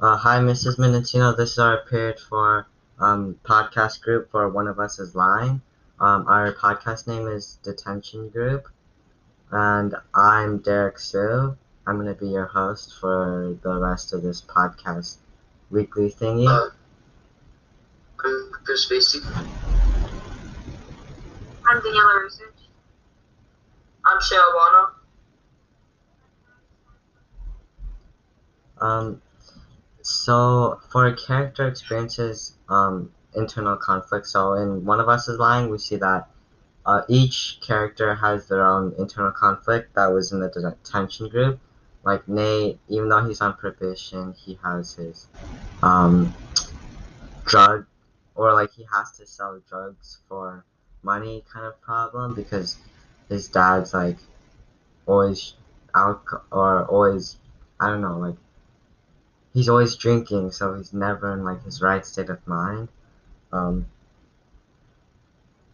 Uh, hi, Mrs. Minutino. This is our period for um, podcast group for One of Us is Lying. Um, our podcast name is Detention Group, and I'm Derek Sue. I'm going to be your host for the rest of this podcast weekly thingy. Uh, I'm Chris Facey. I'm Daniela Research. I'm Shea Wano. Um, so for character experiences, um, internal conflict. So in One of Us is Lying, we see that uh, each character has their own internal conflict that was in the detention group. Like Nate, even though he's on probation, he has his um, drug, or like he has to sell drugs for money kind of problem because his dad's like always out or always I don't know like he's always drinking, so he's never in like his right state of mind. Um,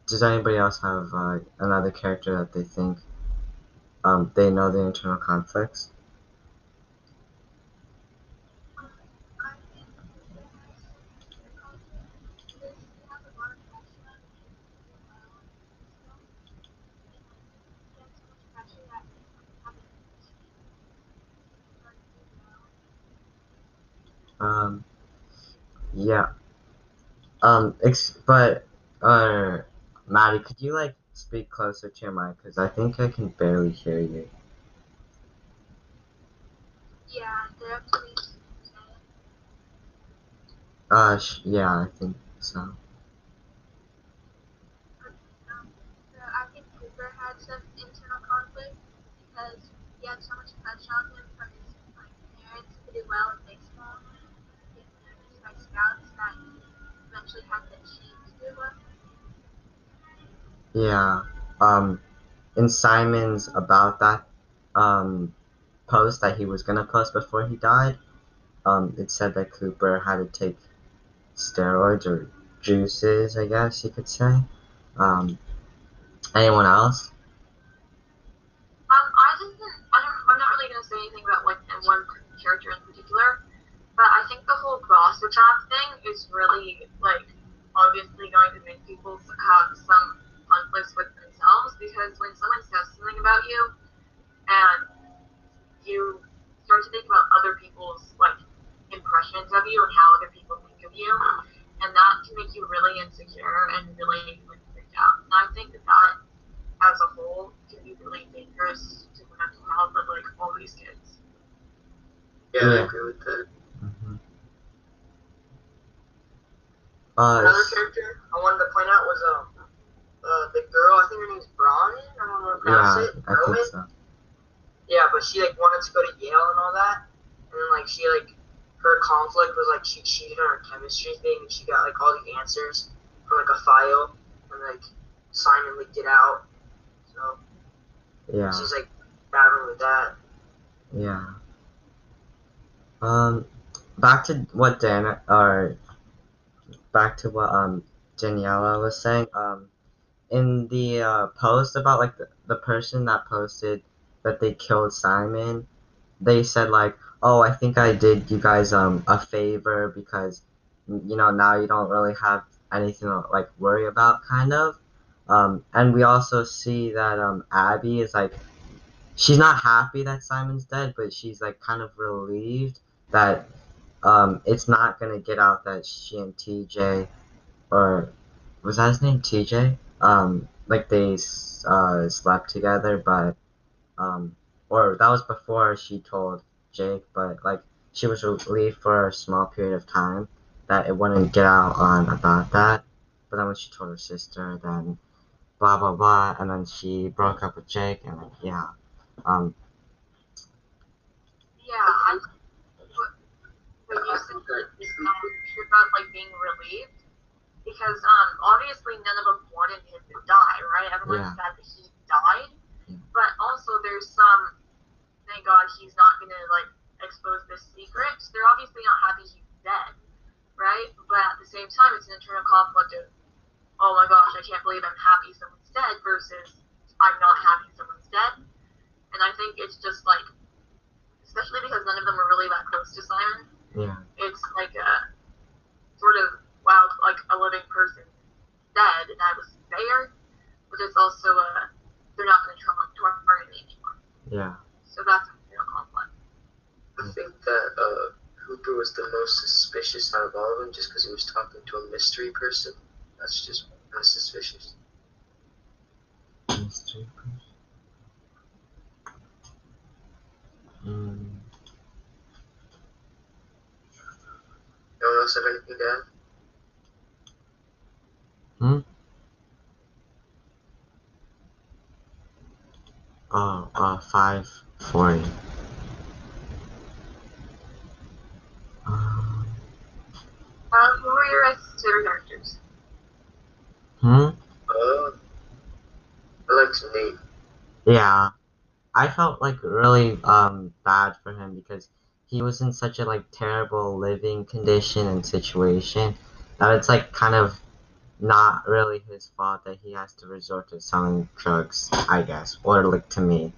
does anybody else have uh, another character that they think um, they know the internal conflicts? Um, yeah. Um, ex- but, uh, Maddie, could you, like, speak closer to your mic? Because I think I can barely hear you. Yeah, Derek, please say it. Uh, sh- yeah, I think so. Um, so I think Cooper had some internal conflict because he had so much pressure on him from his like, parents to do well in baseball. That eventually. Yeah. Um, in Simon's about that, um, post that he was gonna post before he died, um, it said that Cooper had to take steroids or juices, I guess you could say. Um, anyone else? Um, I didn't. I don't. I'm not really gonna say anything about like one character in particular, but I think the whole gossip trap thing is really like obviously going to make people have some conflicts with themselves because when someone says something about you and you start to think about other people's like impressions of you and how other people think of you, and that can make you really insecure and really like freaked out. And I think that that as a whole can be really dangerous to the mental health of like all these kids. Yeah, I agree with that. Uh, Another character I wanted to point out was um uh the girl. I think her name's Bronwyn. I don't know how to pronounce yeah, it. I think so. Yeah, but she like wanted to go to Yale and all that, and then like she like her conflict was like she cheated on her chemistry thing, and she got like all the answers from like a file, and like Simon leaked it out. So Yeah, she's like battling with that. yeah. Um, back to what Dan or back to what um Daniela was saying. Um, in the uh, post about like the, the person that posted that they killed Simon, they said like, "Oh, I think I did you guys um a favor because you know now you don't really have anything to like worry about, kind of." Um, and we also see that um Addy is like, she's not happy that Simon's dead, but she's like kind of relieved that um it's not gonna get out that she and TJ or was that his name TJ um like they uh slept together but um or that was before she told Jake but like she was relieved for a small period of time that it wouldn't get out on about that. But then when she told her sister then blah blah blah and then she broke up with Jake and like yeah. Um Yeah, I what, what you said that is um, about like being relieved because um obviously none of them wanted him to die, right? Everyone Yeah. said that he died, but also there's some thank God he's not gonna like expose this secret. They're obviously not happy he's dead, right? But at the same time, it's an internal conflict of oh my gosh, I can't believe I'm happy someone's dead versus I'm not happy someone's dead. And I think it's just like, especially because none of them were really that close to Simon, yeah it's like a sort of wild, like a living person dead, and I was there, but it's also a they're not going to target me anymore. Yeah. So that's a real conflict. I think that uh, Cooper was the most suspicious out of all of them just because he was talking to a mystery person. That's just that's suspicious. Mystery person. Mm, No one else have anything to add? oh, uh, five forty. Um, Uh, who were your favorite characters? hmm. Uh, I liked Nate. Yeah, I felt like really um bad for him because he was in such a like terrible living condition and situation that it's like kind of not really his fault that he has to resort to selling drugs, I guess, or like to me.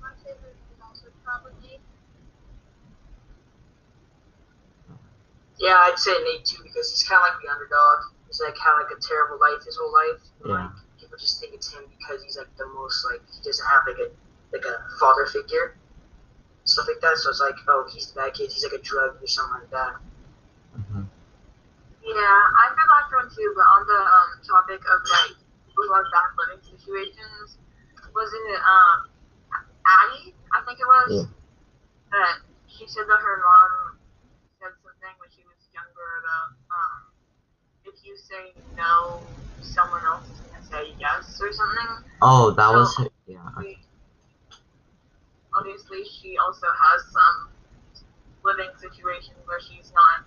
My favorite is also probably Yeah, I'd say Nate too because he's kind of like the underdog. He's like had like a terrible life his whole life. Yeah. Like people just think it's him because he's like the most like he doesn't have like a like a father figure, stuff like that. So it's like oh he's the bad kid. He's like a drug or something like that. hmm Yeah, I feel bad for too, but on the um, topic of like people who have bad living situations, wasn't it um Addy? I think it was. Yeah. That she said that her mom said something when she was younger about um if you say no, someone else is gonna say yes or something. Oh, that was yeah. We- Obviously, she also has some living situations where she's not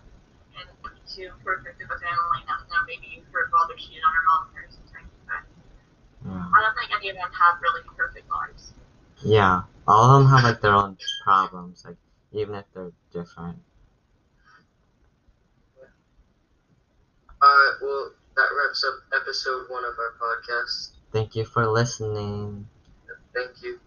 in too perfect of a family. Now, now maybe her father cheated on her mom or something. But Yeah. I don't think any of them have really perfect lives. Yeah, all of them have like their own problems, like even if they're different. Alright, well, that wraps up episode one of our podcast. Thank you for listening. Thank you.